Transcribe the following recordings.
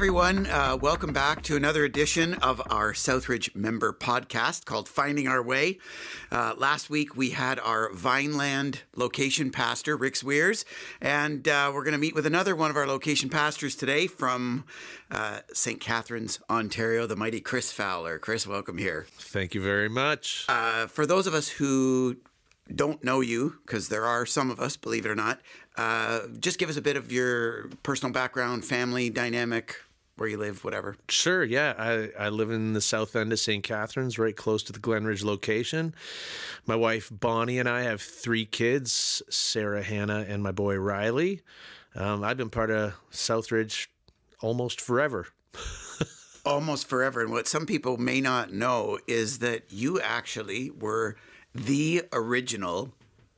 everyone. Uh, welcome back to another edition of our Southridge member podcast called Finding Our Way. Uh, last week we had our Vineland location pastor, Rick Sweers, and uh, we're going to meet with another one of our location pastors today from uh, St. Catharines, Ontario, the mighty Chris Fowler. Chris, welcome here. Thank you very much. Uh, for those of us who don't know you, because there are some of us, believe it or not, uh, just give us a bit of your personal background, family dynamic, where you live, whatever. Sure, yeah. I, I live in the south end of St. Catharines, right close to the Glenridge location. My wife Bonnie and I have three kids Sarah, Hannah, and my boy Riley. Um, I've been part of Southridge almost forever. almost forever. And what some people may not know is that you actually were the original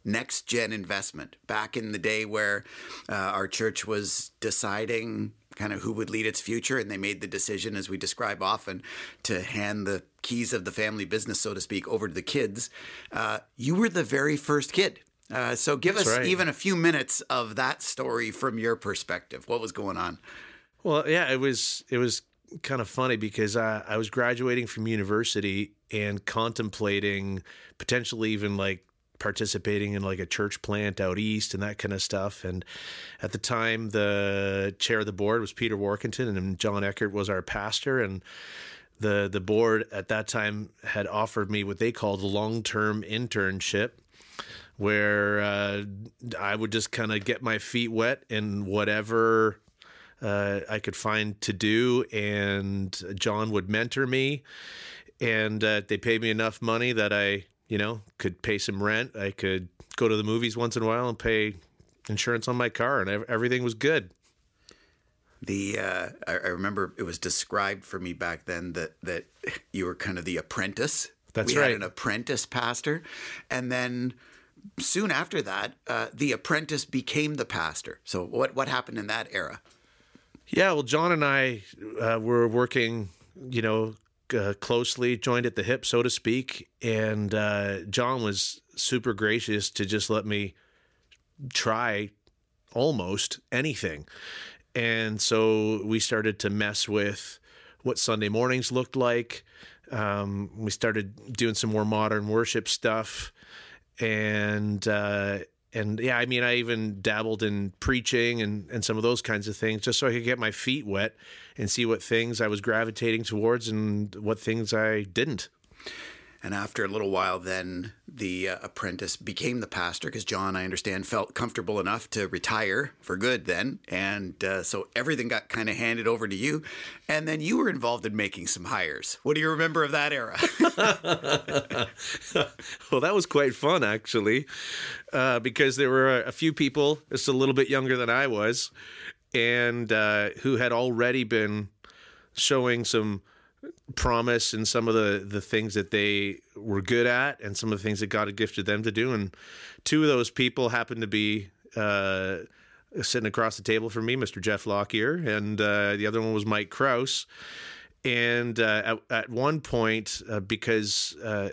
next gen investment back in the day where uh, our church was deciding kind of who would lead its future and they made the decision as we describe often to hand the keys of the family business so to speak over to the kids. Uh, you were the very first kid. Uh, so give That's us right. even a few minutes of that story from your perspective. What was going on? Well, yeah, it was it was kind of funny because I, I was graduating from university and contemplating potentially even like participating in like a church plant out east and that kind of stuff. And at the time, the chair of the board was Peter Workington, and John Eckert was our pastor. And the the board at that time had offered me what they called a long term internship where uh, I would just kind of get my feet wet in whatever uh, I could find to do, and John would mentor me, and uh, they paid me enough money that I, you know, could pay some rent. I could go to the movies once in a while and pay insurance on my car, and everything was good. The uh, I, I remember it was described for me back then that that you were kind of the apprentice. That's we right. had an apprentice pastor, and then soon after that, uh, the apprentice became the pastor. So what what happened in that era? Yeah, well, John and I uh, were working, you know, uh, closely, joined at the hip, so to speak. And uh, John was super gracious to just let me try almost anything. And so we started to mess with what Sunday mornings looked like. Um, we started doing some more modern worship stuff. And, uh, and yeah, I mean, I even dabbled in preaching and, and some of those kinds of things just so I could get my feet wet and see what things I was gravitating towards and what things I didn't. And after a little while, then the uh, apprentice became the pastor because John, I understand, felt comfortable enough to retire for good then. And uh, so everything got kind of handed over to you. And then you were involved in making some hires. What do you remember of that era? well, that was quite fun, actually, uh, because there were a few people just a little bit younger than I was, and uh, who had already been showing some promise in some of the, the things that they were good at and some of the things that God had gifted them to do. And two of those people happened to be uh, sitting across the table from me, Mr. Jeff Lockyer, and uh, the other one was Mike Kraus. And uh, at, at one point, uh, because uh,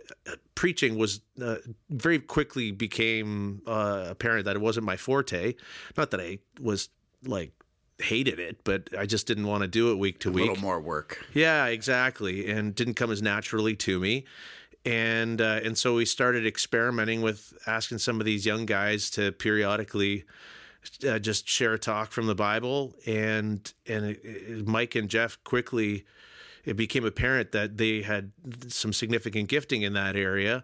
preaching was uh, very quickly became uh, apparent that it wasn't my forte. Not that I was like hated it, but I just didn't want to do it week to a week. A little more work. Yeah, exactly, and didn't come as naturally to me. And uh, and so we started experimenting with asking some of these young guys to periodically uh, just share a talk from the Bible, and and it, it- Mike and Jeff quickly it became apparent that they had some significant gifting in that area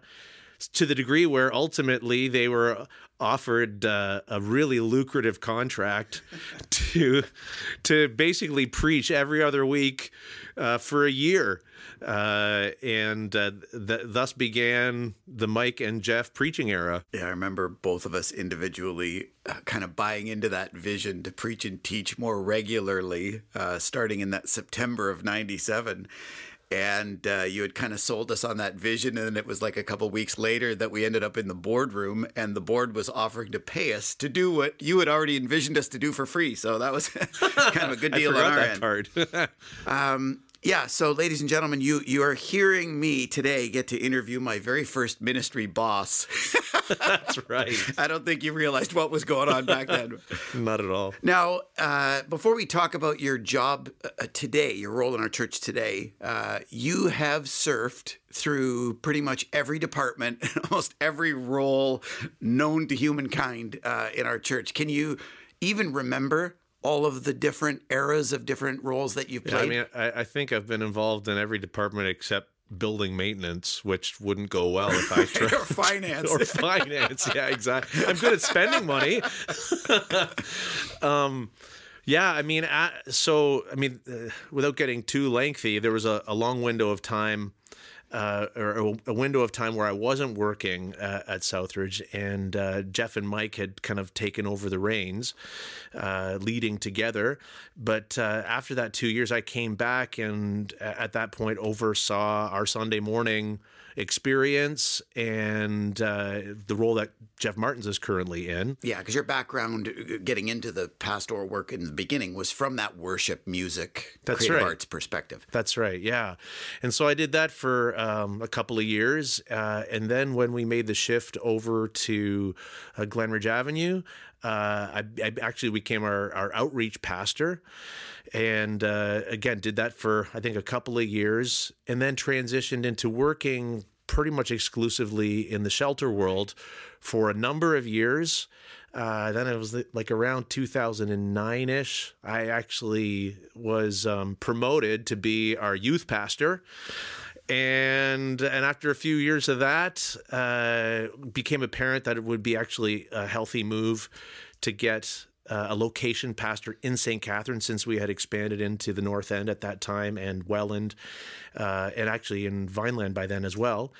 to the degree where ultimately they were offered uh, a really lucrative contract to to basically preach every other week uh, for a year, uh, and uh, th- thus began the Mike and Jeff preaching era. Yeah, I remember both of us individually uh, kind of buying into that vision to preach and teach more regularly, uh, starting in that September of 97. And uh, you had kind of sold us on that vision. And then it was like a couple weeks later that we ended up in the boardroom, and the board was offering to pay us to do what you had already envisioned us to do for free. So that was kind of a good deal on our that end. part. Um, Yeah, so ladies and gentlemen, you you are hearing me today get to interview my very first ministry boss. That's right. I don't think you realized what was going on back then. Not at all. Now, uh, before we talk about your job uh, today, your role in our church today, uh, you have surfed through pretty much every department, almost every role known to humankind uh, in our church. Can you even remember all of the different eras of different roles that you've Yeah, played? I mean, I, I think I've been involved in every department except building maintenance, which wouldn't go well if I tried. or finance. or finance. Yeah, exactly. I'm good at spending money. um, yeah, I mean, uh, so I mean, uh, without getting too lengthy, there was a, a long window of time. Uh, or a, window of time where I wasn't working uh, at Southridge, and uh, Jeff and Mike had kind of taken over the reins, uh, leading together. But uh, after that two years, I came back and at that point oversaw our Sunday morning experience and uh, the role that Jeff Martins is currently in. Yeah, because your background getting into the pastoral work in the beginning was from that worship, music, That's creative right. arts perspective. That's right, yeah. And so I did that for um, a couple of years. Uh, and then when we made the shift over to uh, Glenridge Avenue, uh, I, I actually became our, our outreach pastor. And uh, again, did that for, I think, a couple of years, and then transitioned into working pretty much exclusively in the shelter world for a number of years. Uh, then it was like around 2009 ish. I actually was um, promoted to be our youth pastor. And and after a few years of that, uh, became apparent that it would be actually a healthy move to get uh, a location pastor in St. Catherine, since we had expanded into the North End at that time and Welland, uh, and actually in Vineland by then as well.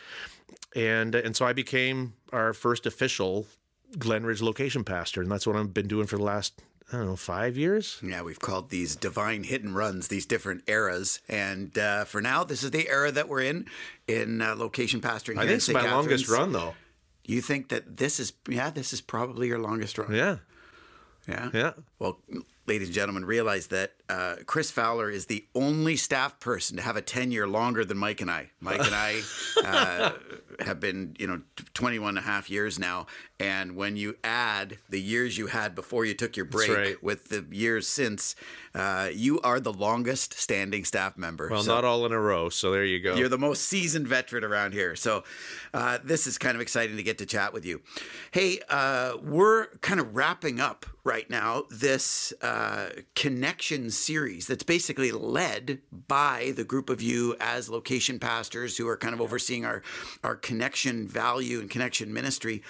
And and so I became our first official Glenridge location pastor, and that's what I've been doing for the last I don't know five years. Yeah, we've called these divine hit and runs, these different eras. And uh, for now, this is the era that we're in, in uh, location pastoring. I think it's my longest run though. You think that this is, yeah, this is probably your longest run. Yeah, Yeah. yeah. Well, ladies and gentlemen, realize that uh, Chris Fowler is the only staff person to have a tenure longer than Mike and I. Mike and I uh, have been, you know, 21 and a half years now. And when you add the years you had before you took your break right. with the years since, uh, you are the longest standing staff member. Well, So- not all in a row. So there you go. you're the most seasoned veteran around here. So uh, this is kind of exciting to get to chat with you. Hey, uh, we're kind of wrapping up right now this uh, connection series that's basically led by the group of you as location pastors who are kind of overseeing our, our connection value and connection ministry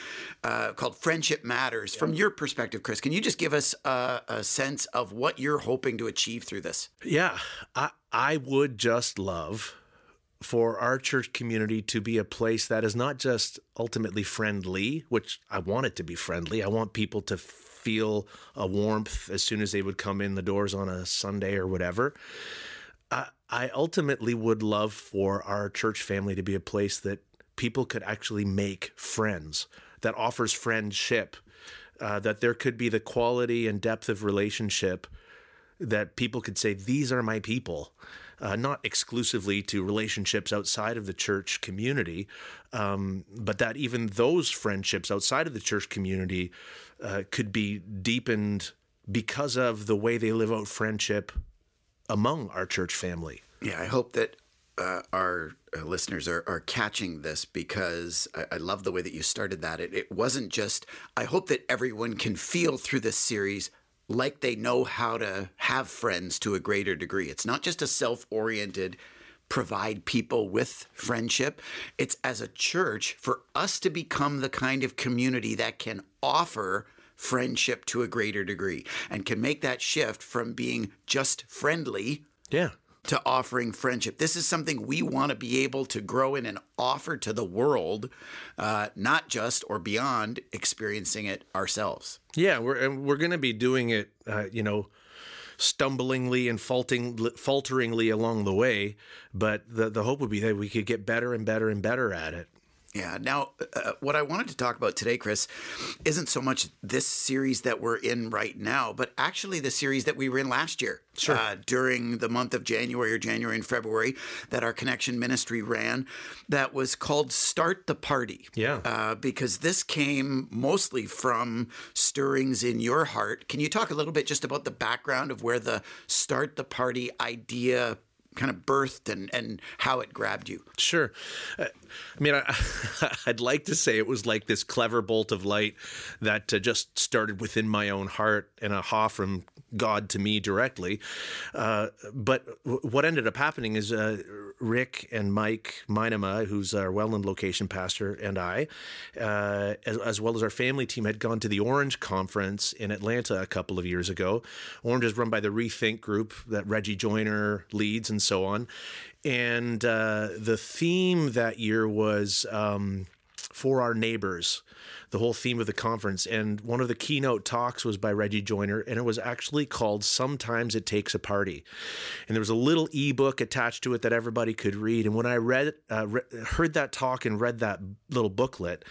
uh, called Friendship Matters. From your perspective, Chris, can you just give us a, a sense of what you're hoping to achieve through this? Yeah, I I would just love for our church community to be a place that is not just ultimately friendly, which I want it to be friendly. I want people to feel a warmth as soon as they would come in the doors on a Sunday or whatever. I, I ultimately would love for our church family to be a place that people could actually make friends, that offers friendship, uh, that there could be the quality and depth of relationship that people could say, These are my people. Uh, not exclusively to relationships outside of the church community, um, but that even those friendships outside of the church community uh, could be deepened because of the way they live out friendship among our church family. Yeah, I hope that uh, our uh, listeners are, are catching this because I, I love the way that you started that. It, it wasn't just, I hope that everyone can feel through this series like they know how to have friends to a greater degree. It's not just a self oriented, provide people with friendship. It's as a church for us to become the kind of community that can offer friendship to a greater degree and can make that shift from being just friendly Yeah. to offering friendship. This is something we want to be able to grow in and offer to the world, uh, not just or beyond experiencing it ourselves. Yeah, we're and we're going to be doing it, uh, you know, stumblingly and faulting, falteringly along the way. But the the hope would be that we could get better and better and better at it. Yeah. Now, uh, what I wanted to talk about today, Chris, isn't so much this series that we're in right now, but actually the series that we were in last year. Sure. Uh, during the month of January or January and February that our connection ministry ran, that was called Start the Party. Yeah. Uh, because this came mostly from stirrings in your heart. Can you talk a little bit just about the background of where the Start the Party idea kind of birthed and, and how it grabbed you? Sure. Uh, I mean, I, I'd like to say it was like this clever bolt of light that uh, just started within my own heart and a ha from God to me directly. Uh, but w- what ended up happening is uh, Rick and Mike Minema, who's our Welland location pastor, and I, uh, as, as well as our family team, had gone to the Orange Conference in Atlanta a couple of years ago. Orange is run by the Rethink Group that Reggie Joiner leads and so on. And uh, the theme that year was um, for our neighbors, the whole theme of the conference. And one of the keynote talks was by Reggie Joiner, and it was actually called Sometimes It Takes a Party. And there was a little ebook attached to it that everybody could read. And when I read, uh, re- heard that talk and read that little booklet,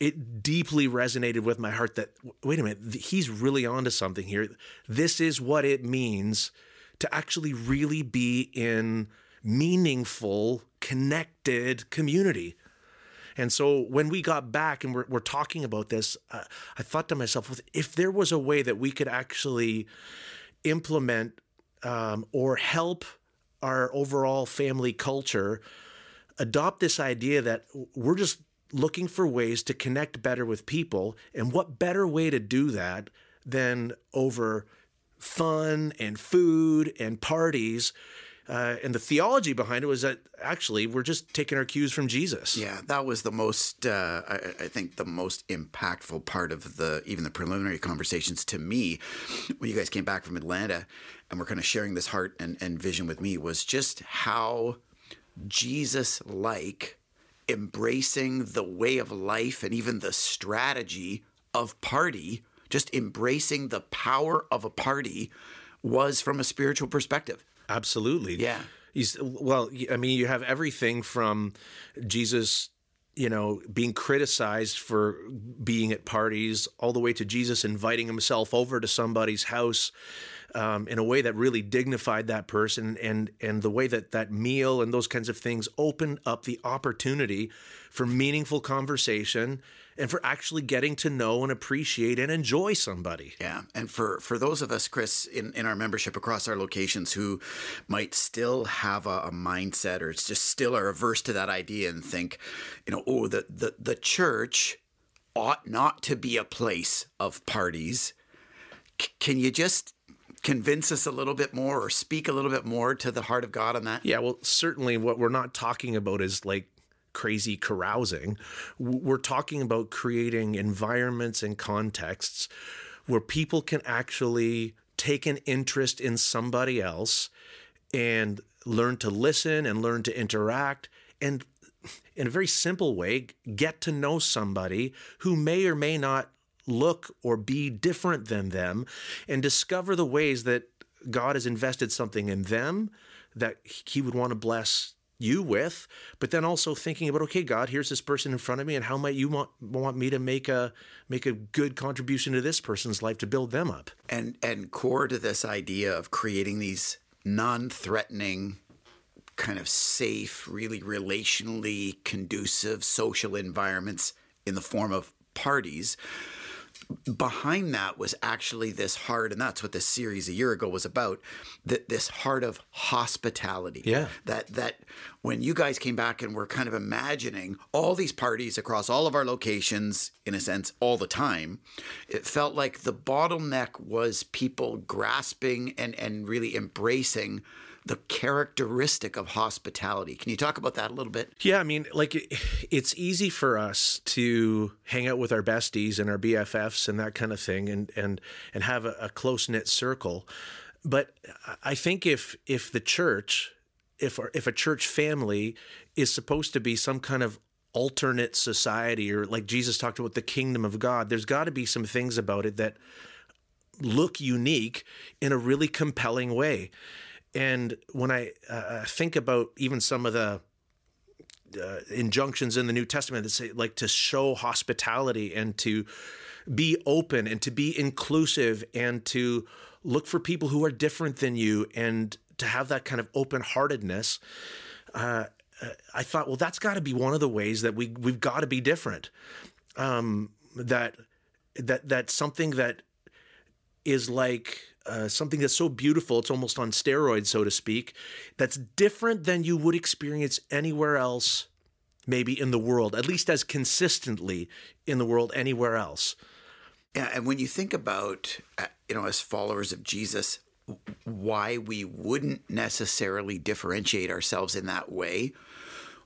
it deeply resonated with my heart that, wait a minute, he's really onto something here. This is what it means to actually really be in meaningful, connected community. And so when we got back and we're, we're talking about this, uh, I thought to myself, if there was a way that we could actually implement um, or help our overall family culture adopt this idea that we're just looking for ways to connect better with people, and what better way to do that than over fun and food and parties? Uh, and the theology behind it was that actually we're just taking our cues from Jesus. Yeah, that was the most, uh, I, I, think, the most impactful part of the even the preliminary conversations to me when you guys came back from Atlanta and were kind of sharing this heart and, and vision with me was just how Jesus like embracing the way of life and even the strategy of party, just embracing the power of a party was from a spiritual perspective. Absolutely. Yeah. He's, well, I mean, you have everything from Jesus, you know, being criticized for being at parties, all the way to Jesus inviting himself over to somebody's house um, in a way that really dignified that person, and and the way that that meal and those kinds of things opened up the opportunity for meaningful conversation and for actually getting to know and appreciate and enjoy somebody. Yeah. And for, for those of us, Chris, in, in our membership across our locations who might still have a, a mindset or it's just still are averse to that idea and think, you know, oh, the, the, the church ought not to be a place of parties. C- can you just convince us a little bit more or speak a little bit more to the heart of God on that? Yeah, well, certainly what we're not talking about is like crazy carousing. We're talking about creating environments and contexts where people can actually take an interest in somebody else and learn to listen and learn to interact and in a very simple way get to know somebody who may or may not look or be different than them and discover the ways that God has invested something in them that he would want to bless you with, but then also thinking about, okay, God, here's this person in front of me, and how might you want want me to make a make a good contribution to this person's life to build them up? And and core to this idea of creating these non-threatening, kind of safe, really relationally conducive social environments in the form of parties behind that was actually this heart, and that's what this series a year ago was about. That this heart of hospitality. Yeah. That that when you guys came back and were kind of imagining all these parties across all of our locations, in a sense, all the time, it felt like the bottleneck was people grasping and and really embracing the characteristic of hospitality. Can you talk about that a little bit? Yeah, I mean, like it, it's easy for us to hang out with our besties and our BFFs and that kind of thing, and and and have a, a close knit circle. But I think if if the church, if if a church family is supposed to be some kind of alternate society, or like Jesus talked about the kingdom of God, there's got to be some things about it that look unique in a really compelling way. And when I uh, think about even some of the uh, injunctions in the New Testament that say like to show hospitality and to be open and to be inclusive and to look for people who are different than you and to have that kind of open heartedness. Uh, I thought, well, that's got to be one of the ways that we we've got to be different. Um, that that that's something that is like uh, something that's so beautiful, it's almost on steroids, so to speak, that's different than you would experience anywhere else, maybe in the world, at least as consistently in the world anywhere else. Yeah, and when you think about, uh, you know, as followers of Jesus, why we wouldn't necessarily differentiate ourselves in that way,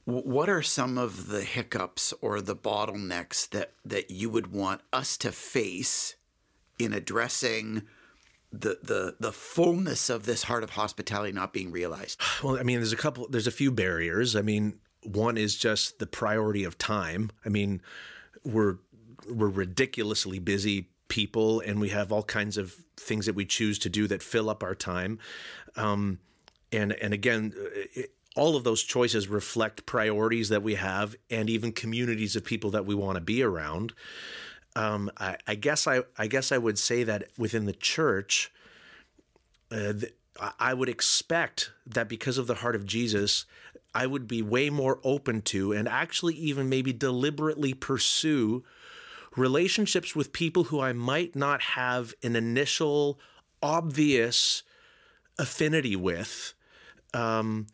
what are some of the hiccups or the bottlenecks that, that you would want us to face in addressing the the the fullness of this heart of hospitality not being realized? Well, I mean, there's a couple, there's a few barriers. I mean, one is just the priority of time. I mean, we're we're ridiculously busy people, and we have all kinds of things that we choose to do that fill up our time. Um, and and again. It, all of those choices reflect priorities that we have and even communities of people that we want to be around um, I, I, guess I, I guess I would say that within the church, uh, the, I would expect that because of the heart of Jesus, I would be way more open to and actually even maybe deliberately pursue relationships with people who I might not have an initial obvious affinity with. Um,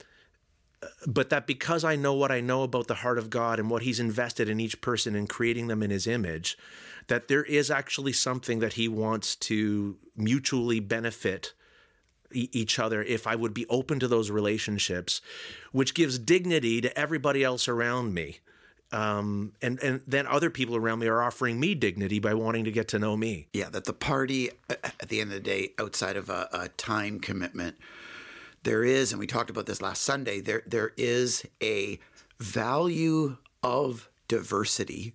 but that because I know what I know about the heart of God and what He's invested in each person and creating them in His image, that there is actually something that He wants to mutually benefit e- each other if I would be open to those relationships, which gives dignity to everybody else around me. Um, and and then other people around me are offering me dignity by wanting to get to know me. Yeah, that the party at the end of the day, outside of a, a time commitment, there is, and we talked about this last Sunday, there there is a value of diversity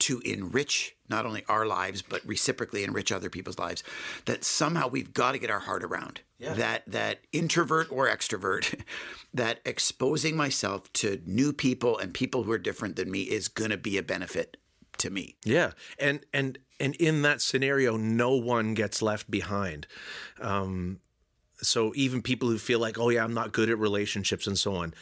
to enrich not only our lives but reciprocally enrich other people's lives that somehow we've got to get our heart around. Yeah. that that introvert or extrovert that exposing myself to new people and people who are different than me is going to be a benefit to me. Yeah. And and and in that scenario no one gets left behind. Um, so even people who feel like, oh yeah, I'm not good at relationships and so on,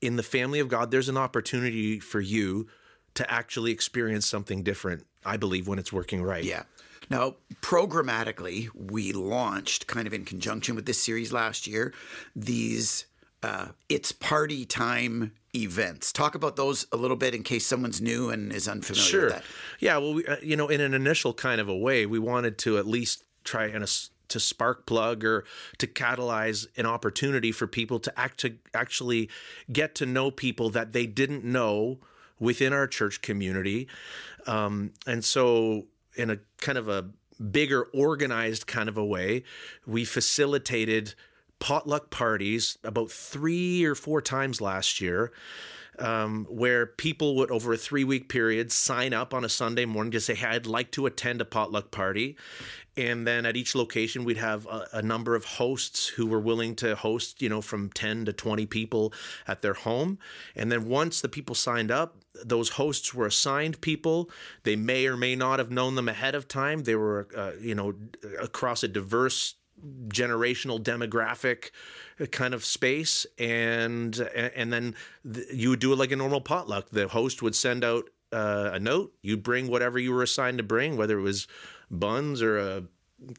in the family of God, there's an opportunity for you to actually experience something different. I believe when it's working right. Yeah. Now, programmatically, we launched kind of in conjunction with this series last year these uh, it's party time events. Talk about those a little bit in case someone's new and is unfamiliar sure. with that. Yeah, well, we, uh, you know, in an initial kind of a way, we wanted to at least try and to spark plug or to catalyze an opportunity for people to act to actually get to know people that they didn't know within our church community. Um, and so, in a kind of a bigger, organized kind of a way, we facilitated potluck parties about three or four times last year um, where people would, over a three week period, sign up on a Sunday morning to say, Hey, I'd like to attend a potluck party. And then at each location, we'd have a, a, number of hosts who were willing to host, you know, from 10 to 20 people at their home. And then once the people signed up, those hosts were assigned people. They may or may not have known them ahead of time. They were, uh, you know, across a diverse generational demographic kind of space and and then you would do it like a normal potluck the host would send out uh, a note you'd bring whatever you were assigned to bring whether it was buns or a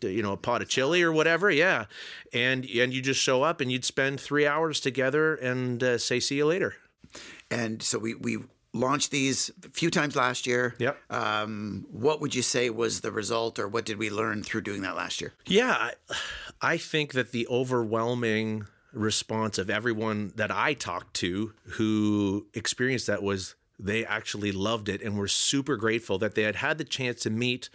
you know a pot of chili or whatever yeah and and you just show up and you'd spend three hours together and uh, say see you later and so we we launched these a few times last year. Yep. Um, what would you say was the result, or what did we learn through doing that last year? Yeah, I, I think that the overwhelming response of everyone that I talked to who experienced that was they actually loved it and were super grateful that they had had the chance to meet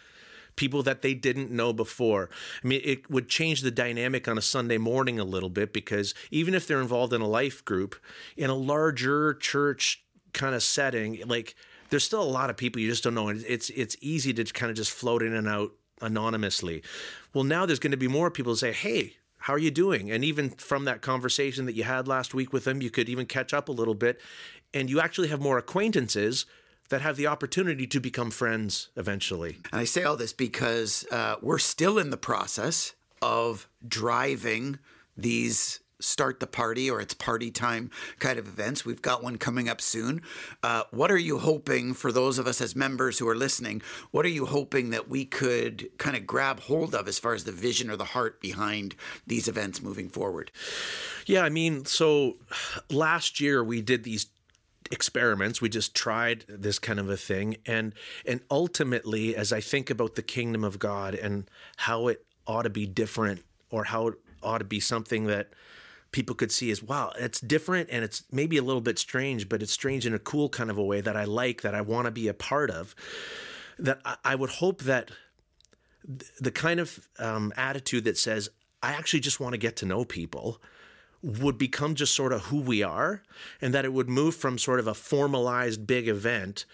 people that they didn't know before. I mean, it would change the dynamic on a Sunday morning a little bit because even if they're involved in a life group, in a larger church kind of setting, like there's still a lot of people you just don't know. And it's it's easy to kind of just float in and out anonymously. Well, now there's going to be more people say, "Hey, how are you doing? And even from that conversation that you had last week with them, you could even catch up a little bit and you actually have more acquaintances that have the opportunity to become friends eventually. And I say all this because uh, we're still in the process of driving these start the party or it's party time kind of events. We've got one coming up soon. Uh, what are you hoping for those of us as members who are listening? What are you hoping that we could kind of grab hold of as far as the vision or the heart behind these events moving forward? Yeah, I mean, so last year we did these experiments. We just tried this kind of a thing. And and ultimately as i think about the kingdom of god and how it ought to be different or how it ought to be something that people could see as wow it's different and it's maybe a little bit strange but it's strange in a cool kind of a way that i like that i want to be a part of that i would hope that the kind of um, attitude that says i actually just want to get to know people would become just sort of who we are, and that it would move from sort of a formalized big event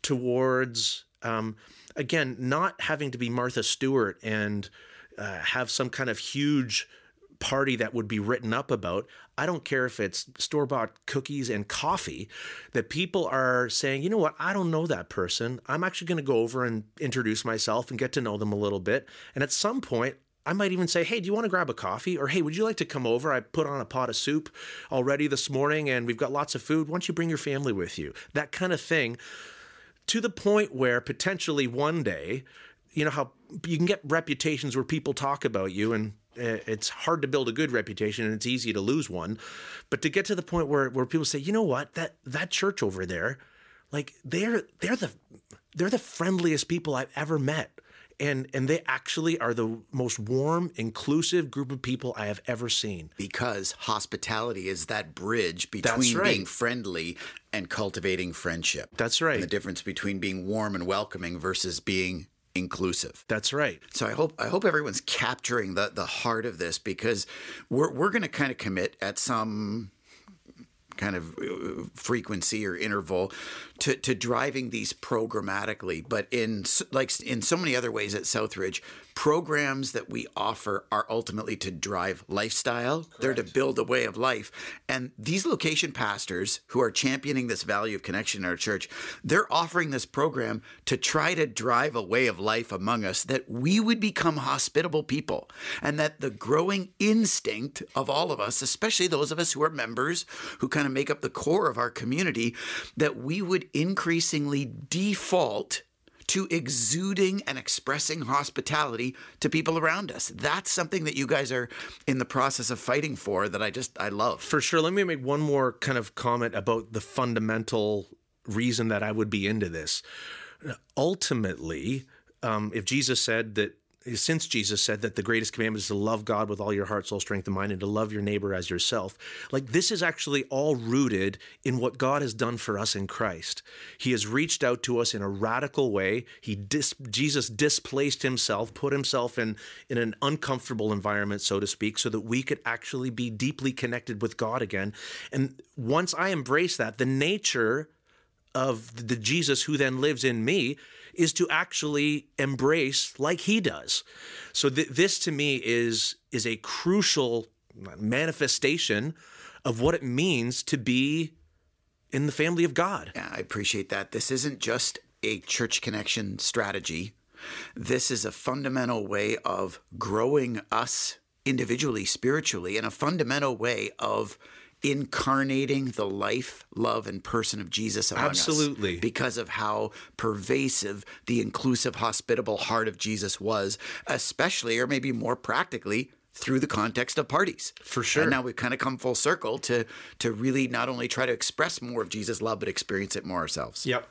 towards, um, again, not having to be Martha Stewart and uh, have some kind of huge party that would be written up about. I don't care if it's store bought cookies and coffee, that people are saying, you know what, I don't know that person. I'm actually going to go over and introduce myself and get to know them a little bit. And at some point, I might even say, hey, do you want to grab a coffee? Or hey, would you like to come over? I put on a pot of soup already this morning and we've got lots of food. Why don't you bring your family with you? That kind of thing. To the point where potentially one day, you know, how you can get reputations where people talk about you and eh, it's hard to build a good reputation and it's easy to lose one. But to get to the point where, where people say, you know what, that that church over there, like they're they're the they're the friendliest people I've ever met and and they actually are the most warm inclusive group of people i have ever seen because hospitality is that bridge between right. being friendly and cultivating friendship that's right and the difference between being warm and welcoming versus being inclusive. That's right. So I hope I hope everyone's capturing the the heart of this because we're we're going to kind of commit at some kind of uh, frequency or interval to, to driving these programmatically. But in like in so many other ways at Southridge, programs that we offer are ultimately to drive lifestyle. Correct. They're to build a way of life. And these location pastors who are championing this value of connection in our church, they're offering this program to try to drive a way of life among us that we would become hospitable people and that the growing instinct of all of us, especially those of us who are members who kind of make up the core of our community, that we increasingly default to exuding and expressing hospitality to people around us. That's something that you guys are in the process of fighting for that I just I love. For sure. Let me make one more kind of comment about the fundamental reason that I would be into this. Ultimately, um, if Jesus said that since Jesus said that the greatest commandment is to love God with all your heart, soul, strength, and mind, and to love your neighbor as yourself, like this is actually all rooted in what God has done for us in Christ. He has reached out to us in a radical way. He dis, Jesus displaced himself, put himself in, in an uncomfortable environment, so to speak, so that we could actually be deeply connected with God again. And once I embrace that, the nature of the Jesus who then lives in me is to actually embrace like he does. So th- this to me is is a crucial manifestation of what it means to be in the family of God. Yeah, I appreciate that. This isn't just a church connection strategy. This is a fundamental way of growing us individually, spiritually, and a fundamental way of incarnating the life, love, and person of Jesus among Absolutely. us. Because of how pervasive the inclusive, hospitable heart of Jesus was, especially or maybe more practically through the context of parties. For sure. And now we've kind of come full circle to to really not only try to express more of Jesus' love, but experience it more ourselves. Yep.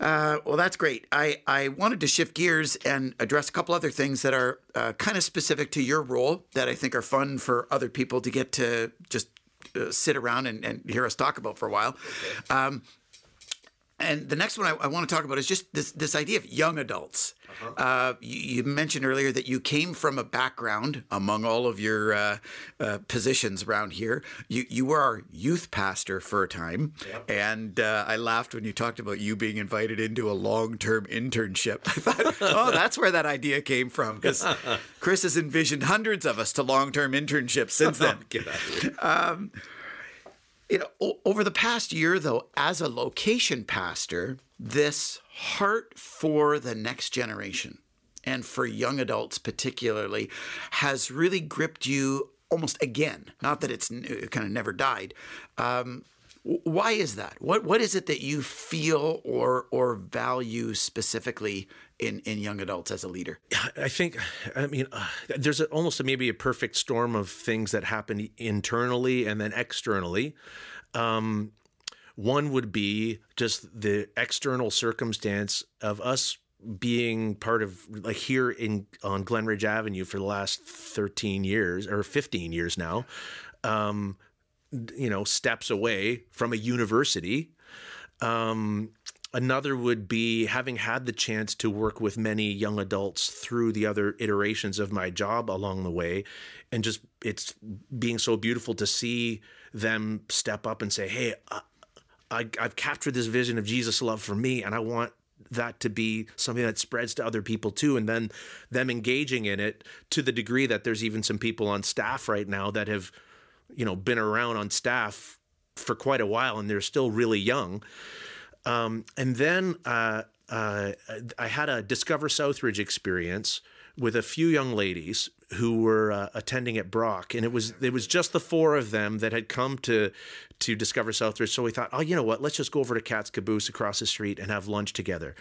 Uh, well, that's great. I, I wanted to shift gears and address a couple other things that are uh, kind of specific to your role that I think are fun for other people to get to just sit around and, and, hear us talk about for a while. Okay. Um, And the next one I, I, want to talk about is just this this idea of young adults. Uh-huh. Uh, you, you, mentioned earlier that you came from a background among all of your uh, uh, positions around here. You you were our youth pastor for a time, yep. and uh, I laughed when you talked about you being invited into a long term internship. I thought, oh, that's where that idea came from because Chris has envisioned hundreds of us to long term internships since then. Get out of um, you know, over the past year, though, as a location pastor, this heart for the next generation and for young adults particularly has really gripped you almost again. Not that it's it kind of never died. Um, why is that? What what is it that you feel or or value specifically in in young adults as a leader? I think, I mean, uh, there's a, almost a, maybe a perfect storm of things that happen internally and then externally. Um, one would be just the external circumstance of us being part of like here in on Glenridge Avenue for the last 13 years or 15 years now. Um, you know, steps away from a university. Um, Another would be having had the chance to work with many young adults through the other iterations of my job along the way. And just it's being so beautiful to see them step up and say, Hey, I, I've captured this vision of Jesus' love for me, and I want that to be something that spreads to other people too and then them engaging in it to the degree that there's even some people on staff right now that have you know been around on staff for quite a while and they're still really young um, and then uh, uh, I had a Discover Southridge experience with a few young ladies who were uh, attending at Brock, and it was it was just the four of them that had come to to discover Southridge. So we thought, oh, you know what? Let's just go over to Cat's Caboose across the street and have lunch together.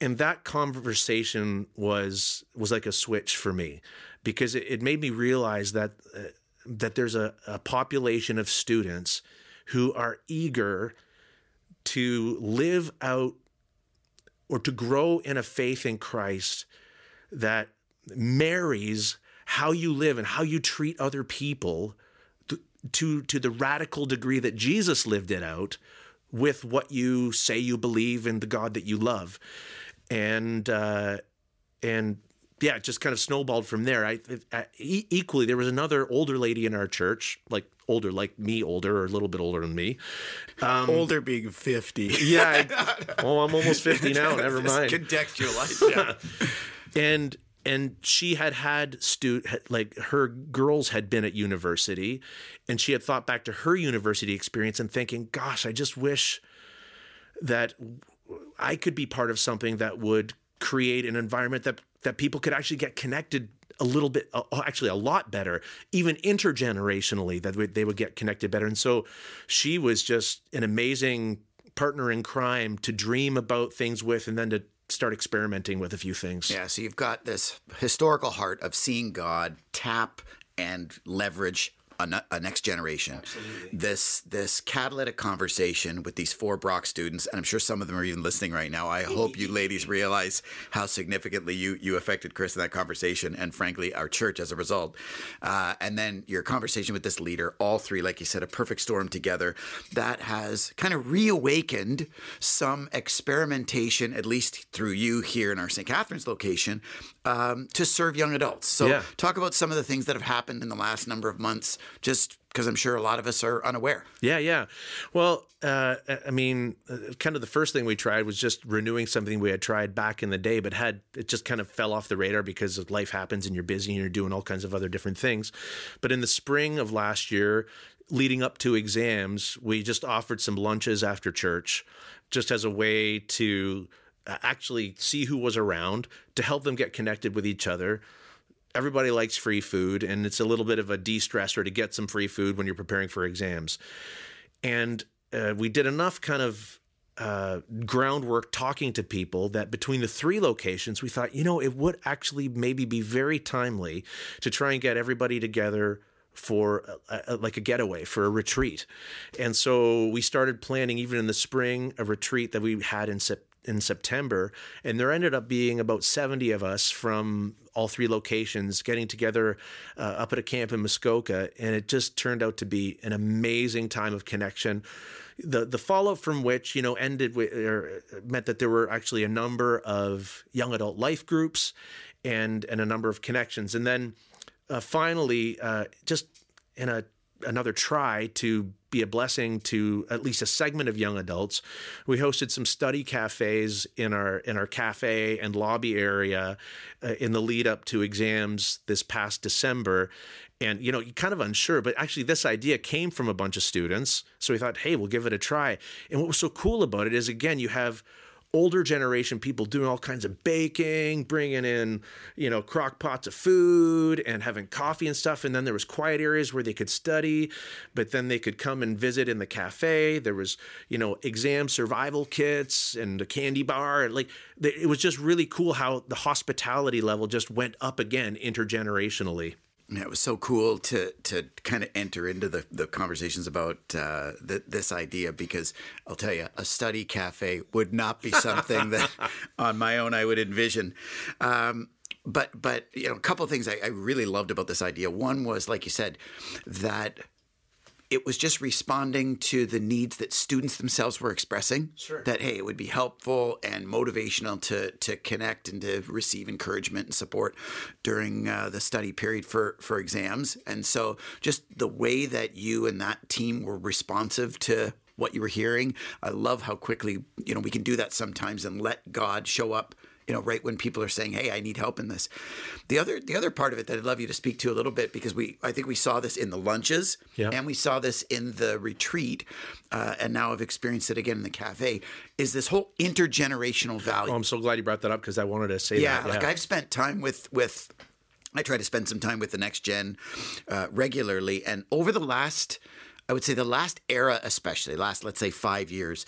And that conversation was was like a switch for me because it, it made me realize that uh, that there's a, a population of students who are eager to live out or to grow in a faith in Christ that marries how you live and how you treat other people to, to, the radical degree that Jesus lived it out with what you say you believe in the God that you love. And uh, and yeah, it just kind of snowballed from there. I, I, equally there was another older lady in our church, like older, like me, older or a little bit older than me. Um, older being fifty. Yeah. I, well, I'm almost fifty now. Never mind. Contextualize. Yeah. and and she had had stu like her girls had been at university, and she had thought back to her university experience and thinking, "Gosh, I just wish that I could be part of something that would." create an environment that that people could actually get connected a little bit, actually a lot better, even intergenerationally, that they would get connected better. And so she was just an amazing partner in crime to dream about things with and then to start experimenting with a few things. Yeah, so you've got this historical heart of seeing God tap and leverage a, a next generation. Absolutely. This this catalytic conversation with these four Brock students, and I'm sure some of them are even listening right now. I hope you ladies realize how significantly you you affected Chris in that conversation, and frankly our church as a result. Uh, and then your conversation with this leader, all three, like you said, a perfect storm together that has kind of reawakened some experimentation, at least through you here in our St. Catharines location, um, to serve young adults. So yeah. talk about some of the things that have happened in the last number of months just because I'm sure a lot of us are unaware. Yeah, yeah. Well, uh, I mean, uh, kind of the first thing we tried was just renewing something we had tried back in the day, but had it just kind of fell off the radar because life happens and you're busy and you're doing all kinds of other different things. But in the spring of last year, leading up to exams, we just offered some lunches after church, just as a way to actually see who was around to help them get connected with each other everybody likes free food, and it's a little bit of a de stressor to get some free food when you're preparing for exams. And uh, we did enough kind of uh, groundwork talking to people that between the three locations, we thought, you know, it would actually maybe be very timely to try and get everybody together for a, a, like a getaway for a retreat. And so we started planning even in the spring a retreat that we had in in September, and there ended up being about 70 of us from all three locations, getting together uh, up at a camp in Muskoka, and it just turned out to be an amazing time of connection. The the fallout from which you know ended with or meant that there were actually a number of young adult life groups, and and a number of connections, and then uh, finally, uh, just in a another try to be a blessing to at least a segment of young adults. We hosted some study cafes in our in our cafe and lobby area uh, in the lead up to exams this past December. And you know, kind of unsure, but actually, this idea came from a bunch of students. So we thought, hey, we'll give it a try. And what was so cool about it is, again, you have older generation people doing all kinds of baking, bringing in, you know, crock pots of food and having coffee and stuff. And then there was quiet areas where they could study, but then they could come and visit in the cafe. There was, you know, exam survival kits and a candy bar. And like, it was just really cool how the hospitality level just went up again intergenerationally. Yeah, it was so cool to to kind of enter into the, the conversations about uh, the, this idea because I'll tell you, a study cafe would not be something that on my own I would envision. Um, but but you know, a couple of things I, I really loved about this idea. One was, like you said, that it was just responding to the needs that students themselves were expressing. Sure. That hey, it would be helpful and motivational to to connect and to receive encouragement and support during uh, the study period for for exams. And so, just the way that you and that team were responsive to what you were hearing, I love how quickly you know we can do that sometimes and let God show up you know, right when people are saying, "Hey, I need help in this." The other the other part of it that I'd love you to speak to a little bit because we I think we saw this in the lunches yeah. and we saw this in the retreat, uh, and now I've experienced it again in the cafe. Is this whole intergenerational value? Oh, I'm so glad you brought that up because I wanted to say yeah, that. like I've spent time with with. I try to spend some time with the next gen uh, regularly, and over the last. I would say the last era, especially last, let's say five years,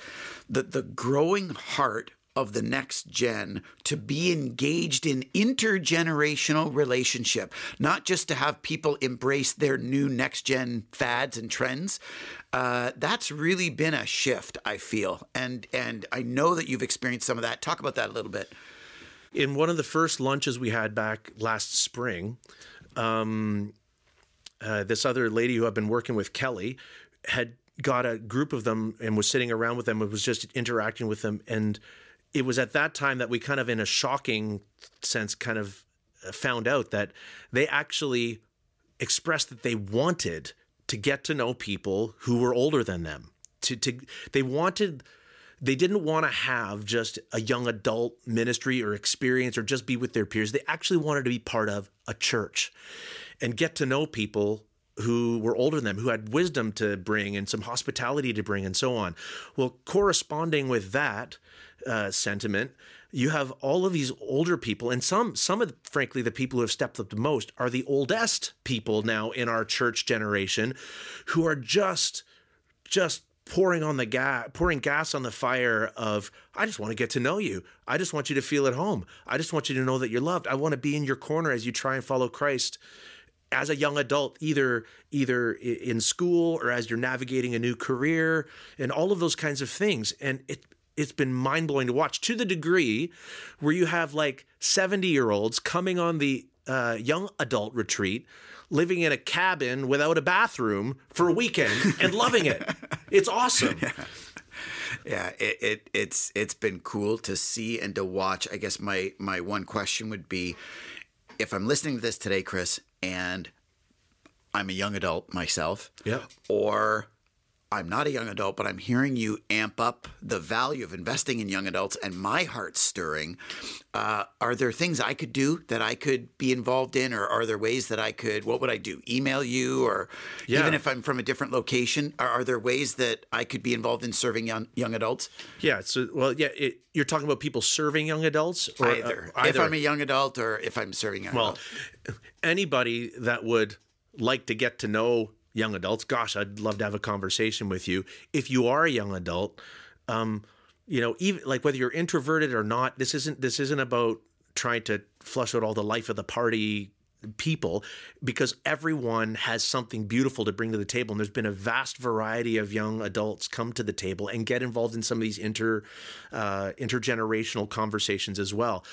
the the growing heart of the next gen to be engaged in intergenerational relationship, not just to have people embrace their new next gen fads and trends. Uh, that's really been a shift, I feel, and and I know that you've experienced some of that. Talk about that a little bit. In one of the first lunches we had back last spring, um, uh, this other lady who I've been working with, Kelly, had got a group of them and was sitting around with them and was just interacting with them and it was at that time that we kind of, in a shocking sense, kind of uh, found out that they actually expressed that they wanted to get to know people who were older than them. To, to they wanted they didn't want to have just a young adult ministry or experience or just be with their peers. They actually wanted to be part of a church and get to know people who were older than them, who had wisdom to bring and some hospitality to bring, and so on. Well, corresponding with that, uh, sentiment. You have all of these older people, and some, some of, frankly, the people who have stepped up the most are the oldest people now in our church generation, who are just, just pouring on the gas, pouring gas on the fire of, I just want to get to know you. I just want you to feel at home. I just want you to know that you're loved. I want to be in your corner as you try and follow Christ as a young adult either either in school or as you're navigating a new career and all of those kinds of things and it it's been mind blowing to watch to the degree where you have like 70 year olds coming on the uh, young adult retreat, living in a cabin without a bathroom for a weekend and loving it. It's awesome. Yeah. Yeah, it, it it's it's been cool to see and to watch. I guess my my one question would be if I'm listening to this today, Chris, and I'm a young adult myself, yeah, or I'm not a young adult, but I'm hearing you amp up the value of investing in young adults, and my heart's stirring. Uh, are there things I could do that I could be involved in, or are there ways that I could? What would I do? Email you, or yeah. even if I'm from a different location, are, are, there ways that I could be involved in serving young young adults? Yeah. So, well, yeah, it, you're talking about people serving young adults, or, either. Uh, either. If I'm a young adult, or if I'm serving young well, adults. anybody that would like to get to know young adults, gosh, I'd love to have a conversation with you. If you are a young adult, um, you know, even like whether you're introverted or not, this isn't this isn't about trying to flush out all the life of the party people because everyone has something beautiful to bring to the table and there's been a vast variety of young adults come to the table and get involved in some of these inter uh, intergenerational conversations as well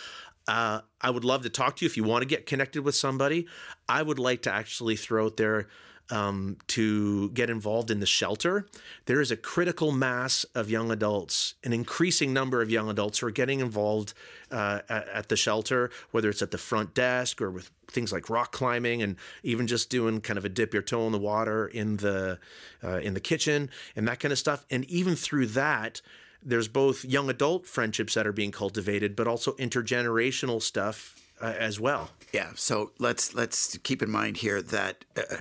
uh, I would love to talk to you if you want to get connected with somebody. I would like to actually throw out there um, to get involved in the shelter. There is a critical mass of young adults, an increasing number of young adults who are getting involved uh, at, at the shelter, whether it's at the front desk or with things like rock climbing and even just doing kind of a dip your toe in the water in the uh, in the kitchen and that kind of stuff. And even through that, there's both young adult friendships that are being cultivated, but also intergenerational stuff uh, as well. Yeah. So let's let's keep in mind here that. Uh,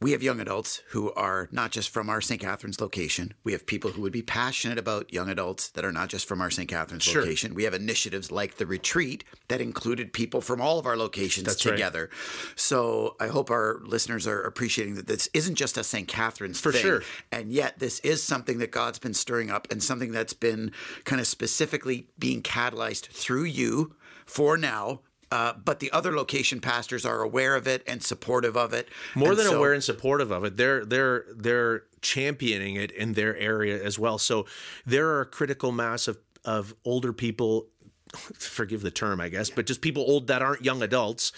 we have young adults who are not just from our St. Catharines location. We have people who would be passionate about young adults that are not just from our St. Catharines Sure. location. We have initiatives like the retreat that included people from all of our locations That's right. together. So I hope our listeners are appreciating that this isn't just a St. Catharines For thing. sure. And yet this is something that God's been stirring up and something that's been kind of specifically being catalyzed through you for now. Uh, but the other location pastors are aware of it and supportive of it. more And than so- aware and supportive of it they're they're they're championing it in their area as well so there are a critical mass of of older people forgive the term i guess but just people old that aren't young adults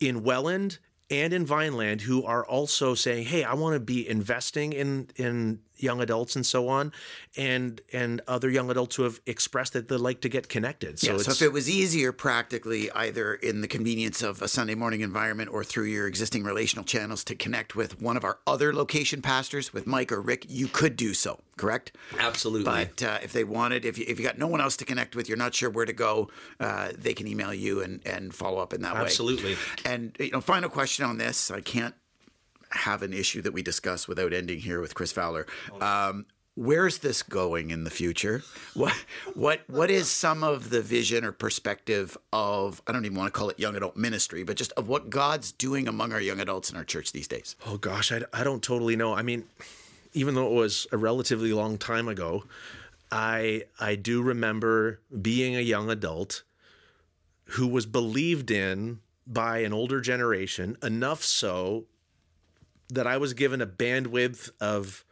in welland and in vineland who are also saying hey i want to be investing in in young adults and so on and and other young adults who have expressed that they like to get connected so Yeah, it's so if it was easier practically either in the convenience of a Sunday morning environment or through your existing relational channels to connect with one of our other location pastors, with Mike or Rick, you could do so, correct? absolutely But uh, if they wanted, if you, if you got no one else to connect with, you're not sure where to go, uh, they can email you and, and follow up in that way. Absolutely. And you know, final question on this, I can't have an issue that we discuss without ending here with Chris Fowler. Um, where's this going in the future? What what what is some of the vision or perspective of I don't even want to call it young adult ministry, but just of what God's doing among our young adults in our church these days? Oh gosh, I, I don't totally know. I mean, even though it was a relatively long time ago, I I do remember being a young adult who was believed in by an older generation enough so that I was given a bandwidth of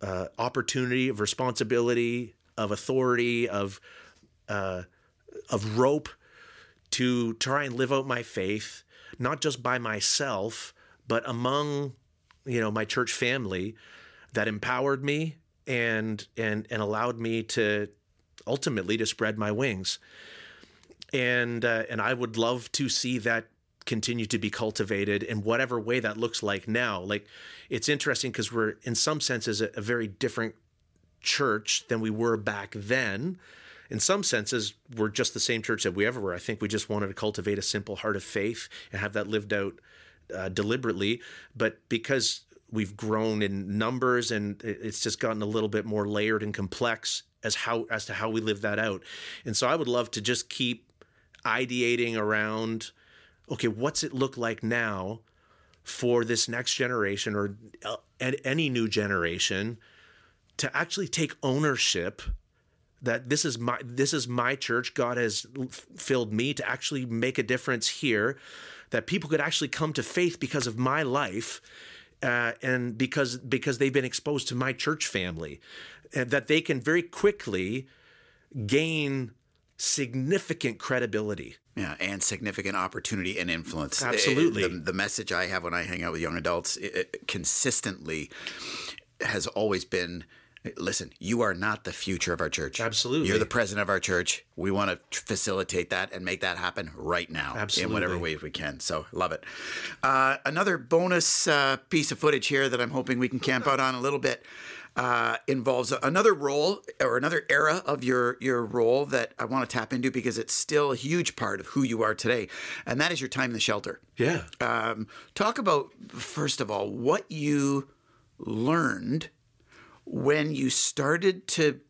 uh, opportunity, of responsibility, of authority, of uh, of rope to try and live out my faith, not just by myself, but among you know my church family that empowered me and and and allowed me to ultimately to spread my wings. And uh, and I would love to see that continue to be cultivated in whatever way that looks like now. Like it's interesting because we're in some senses a, a very different church than we were back then. In some senses, we're just the same church that we ever were. I think we just wanted to cultivate a simple heart of faith and have that lived out uh, deliberately. But because we've grown in numbers and it's just gotten a little bit more layered and complex as how as to how we live that out. And so I would love to just keep ideating around okay, what's it look like now for this next generation or uh, any new generation to actually take ownership that this is my this is my church god has filled me to actually make a difference here that people could actually come to faith because of my life uh, and because because they've been exposed to my church family and that they can very quickly gain significant credibility Yeah, and significant opportunity and influence. Absolutely. Uh, The, the message I have when I hang out with young adults it, consistently has always been listen, you are not the future of our church. Absolutely. You're the president of our church. We want to facilitate that and make that happen right now Absolutely. in whatever Absolutely. ways we can. So, love it. Uh, another bonus uh, piece of footage here that I'm hoping we can camp out on a little bit. Uh, involves another role or another era of your your role that I want to tap into because it's still a huge part of who you are today, and that is your time in the shelter. yeah Um, talk about first of all what you learned when you started to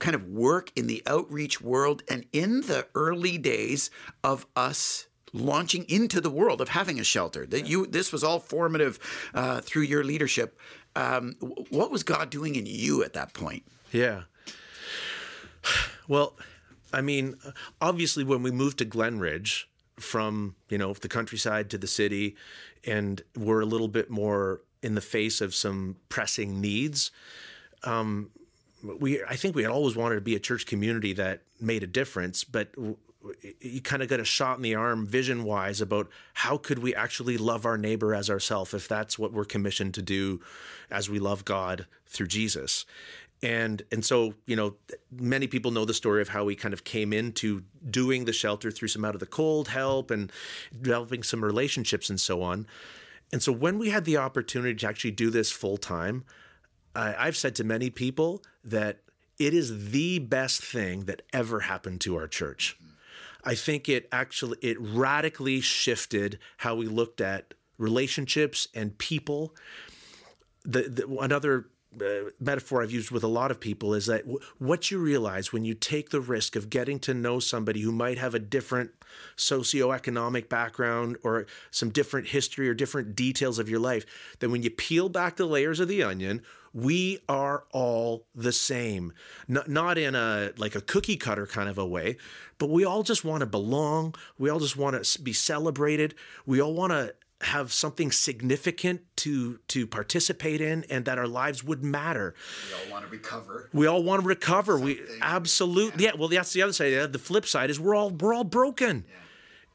kind of work in the outreach world and in the early days of us launching into the world of having a shelter that you this was all formative uh, through your leadership um, what was god doing in you at that point Yeah. Well, I mean, obviously, when we moved to Glenridge from you know the countryside to the city, and we're a little bit more in the face of some pressing needs. Um, we, I think we had always wanted to be a church community that made a difference, but you kind of got a shot in the arm vision wise about how could we actually love our neighbor as ourselves if that's what we're commissioned to do as we love God through Jesus. And and so, you know, many people know the story of how we kind of came into doing the shelter through some out of the cold help and developing some relationships and so on. And so when we had the opportunity to actually do this full time, I've said to many people that it is the best thing that ever happened to our church. I think it actually it radically shifted how we looked at relationships and people. The, the another uh, metaphor I've used with a lot of people is that w- what you realize when you take the risk of getting to know somebody who might have a different socioeconomic background or some different history or different details of your life, that when you peel back the layers of the onion, we are all the same. Not, not in a like a cookie cutter kind of a way, but we all just want to belong. We all just want to be celebrated. We all want to have something significant to to participate in and that our lives would matter. We all want to recover. We all want to recover. Something. We absolutely yeah. yeah. Well, that's the other side. The flip side is we're all we're all broken. Yeah.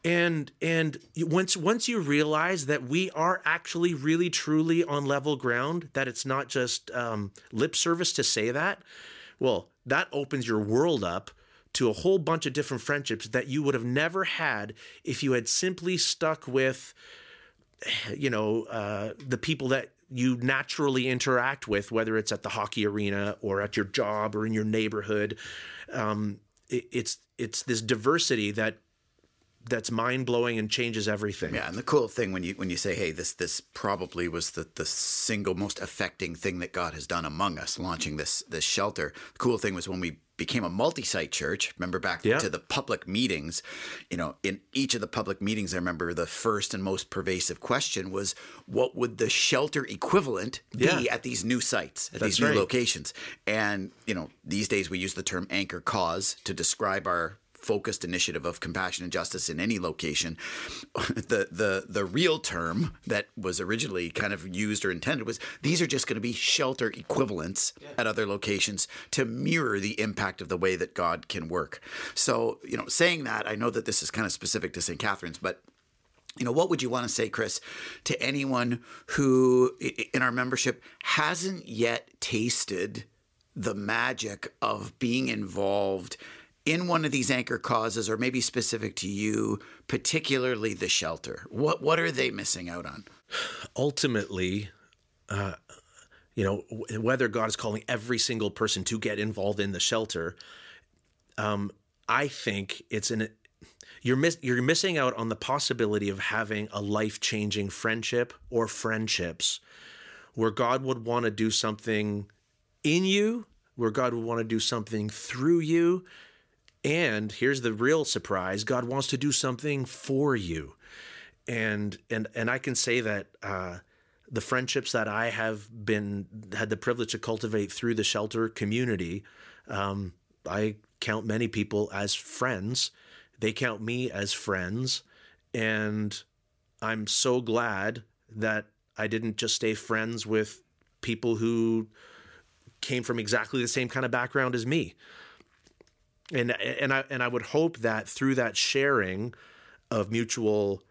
And and once once you realize that we are actually really truly on level ground, that it's not just um, lip service to say that, well, that opens your world up to a whole bunch of different friendships that you would have never had if you had simply stuck with you know, uh, the people that you naturally interact with, whether it's at the hockey arena or at your job or in your neighborhood. Um, it, it's it's this diversity that that's mind blowing and changes everything. Yeah, and the cool thing when you when you say, "Hey, this this probably was the the single most affecting thing that God has done among us, launching this this shelter." The cool thing was when we became a multi-site church. Remember back yeah. to the public meetings, you know, in each of the public meetings, I remember the first and most pervasive question was, "What would the shelter equivalent be yeah. at these new sites, at That's these new right. locations?" And you know, these days we use the term anchor cause to describe our focused initiative of compassion and justice in any location. the the the real term that was originally kind of used or intended was these are just going to be shelter equivalents yeah. at other locations to mirror the impact of the way that God can work. So, you know, saying that, I know that this is kind of specific to St. Catharines, but you know, what would you want to say, Chris, to anyone who in our membership hasn't yet tasted the magic of being involved in one of these anchor causes or maybe specific to you particularly the shelter what what are they missing out on? Ultimately uh, you know whether god is calling every single person to get involved in the shelter um, i think it's an you're miss, you're missing out on the possibility of having a life-changing friendship or friendships where god would want to do something in you where god would want to do something through you and here's the real surprise God wants to do something for you. And and and I can say that uh, the friendships that I have been had the privilege to cultivate through the shelter community, um, I count many people as friends. They count me as friends, and I'm so glad that I didn't just stay friends with people who came from exactly the same kind of background as me and and I and I would hope that through that sharing of mutual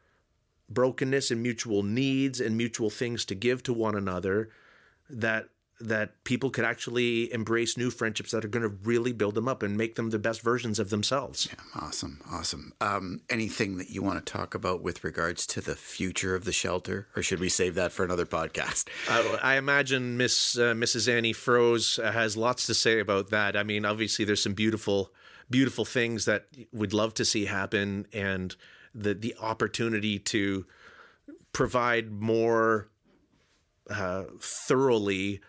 brokenness and mutual needs and mutual things to give to one another that that people could actually embrace new friendships that are going to really build them up and make them the best versions of themselves. Yeah, awesome, awesome. Um, anything that you want to talk about with regards to the future of the shelter, or should we save that for another podcast? Uh, I imagine Miss uh, Mrs. Annie Froze has lots to say about that. I mean, obviously, there's some beautiful beautiful things that we'd love to see happen and the the opportunity to provide more uh, thoroughly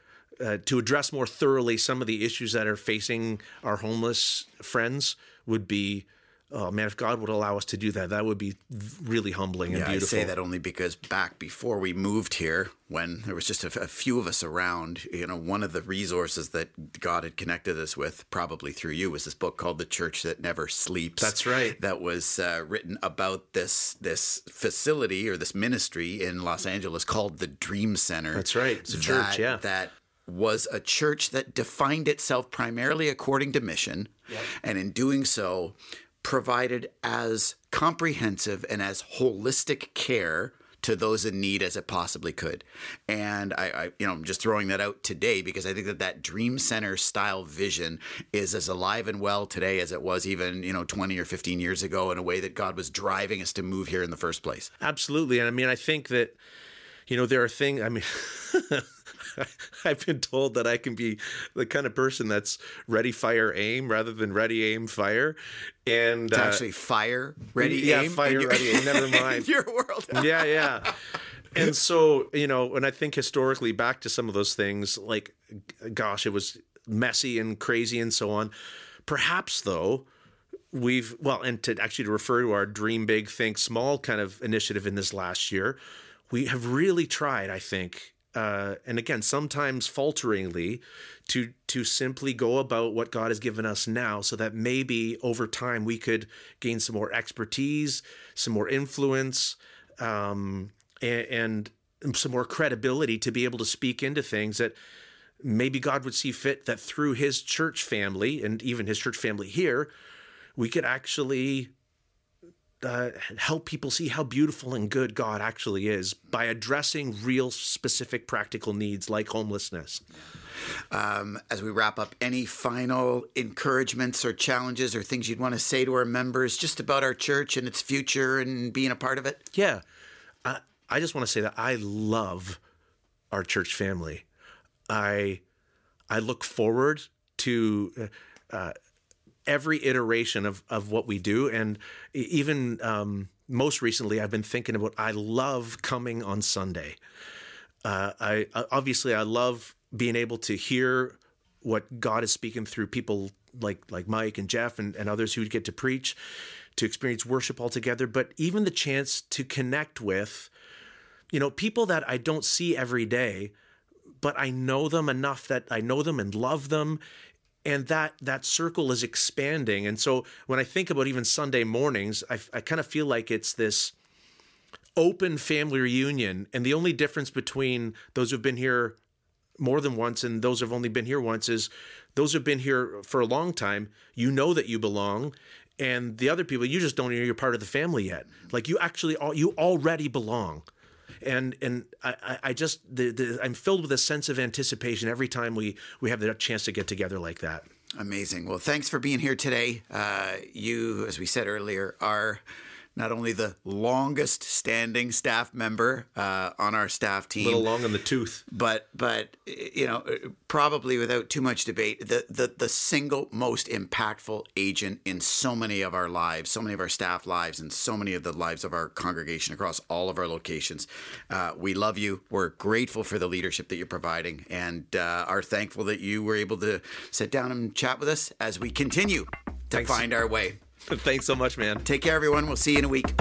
uh, to address more thoroughly some of the issues that are facing our homeless friends would be oh man, if God would allow us to do that, that would be really humbling and yeah, beautiful. I say that only because back before we moved here, when there was just a, a, few of us around, you know, one of the resources that God had connected us with, probably through you, was this book called "The Church That Never Sleeps." That's right. That was uh, written about this this facility or this ministry in Los Angeles called the Dream Center. That's right. It's a church. Yeah. That was a church that defined itself primarily according to mission, yep. and in doing so provided as comprehensive and as holistic care to those in need as it possibly could. And I, I, you know, I'm just throwing that out today because I think that that Dream Center style vision is as alive and well today as it was even, you know, 20 or 15 years ago in a way that God was driving us to move here in the first place. Absolutely. And I mean, I think that, you know, there are things, I mean, I've been told that I can be the kind of person that's ready, fire, aim rather than ready, aim, fire. And it's uh, actually fire, ready, yeah, aim. fire, ready, aim. Never mind. your world. yeah, yeah. And so, you know, when I think historically back to some of those things, like, gosh, it was messy and crazy and so on. Perhaps, though, we've, well, and to actually to refer to our Dream Big, Think Small kind of initiative in this last year, we have really tried, I think, uh, and again, sometimes falteringly, to to simply go about what God has given us now, so that maybe over time we could gain some more expertise, some more influence, um, and, and some more credibility to be able to speak into things that maybe God would see fit that through His church family and even His church family here, we could actually uh, help people see how beautiful and good God actually is by addressing real, specific, practical needs like homelessness. Um, as we wrap up, any final encouragements or challenges or things you'd want to say to our members just about our church and its future and being a part of it? Yeah. I, I just want to say that I love our church family. I I look forward to uh, every iteration of of what we do, and even um, most recently, I've been thinking about. I love coming on Sunday. Uh, I obviously I love being able to hear what God is speaking through people like like Mike and Jeff and, and others who get to preach, to experience worship all together, but even the chance to connect with, you know, people that I don't see every day, but I know them enough that I know them and love them and that that circle is expanding. And so when i think about even sunday mornings i, I kind of feel like it's this open family reunion. And the only difference between those who've been here more than once and those who've only been here once is those who've been here for a long time you know that you belong. And the other people you just don't know you're part of the family yet. Like you actually you already belong and and I, I just the, the, I'm filled with a sense of anticipation every time we we have the chance to get together like that. Amazing. Well, thanks for being here today. Uh, you, as we said earlier, are not only the longest standing staff member uh, on our staff team, a little long in the tooth, but but you know probably without too much debate, the the the single most impactful agent in so many of our lives, so many of our staff lives, and so many of the lives of our congregation across all of our locations. Uh, we love you. We're grateful for the leadership that you're providing, and uh, are thankful that you were able to sit down and chat with us as we continue to Thanks. find our way. Thanks so much, man. Take care, everyone. We'll see you in a week.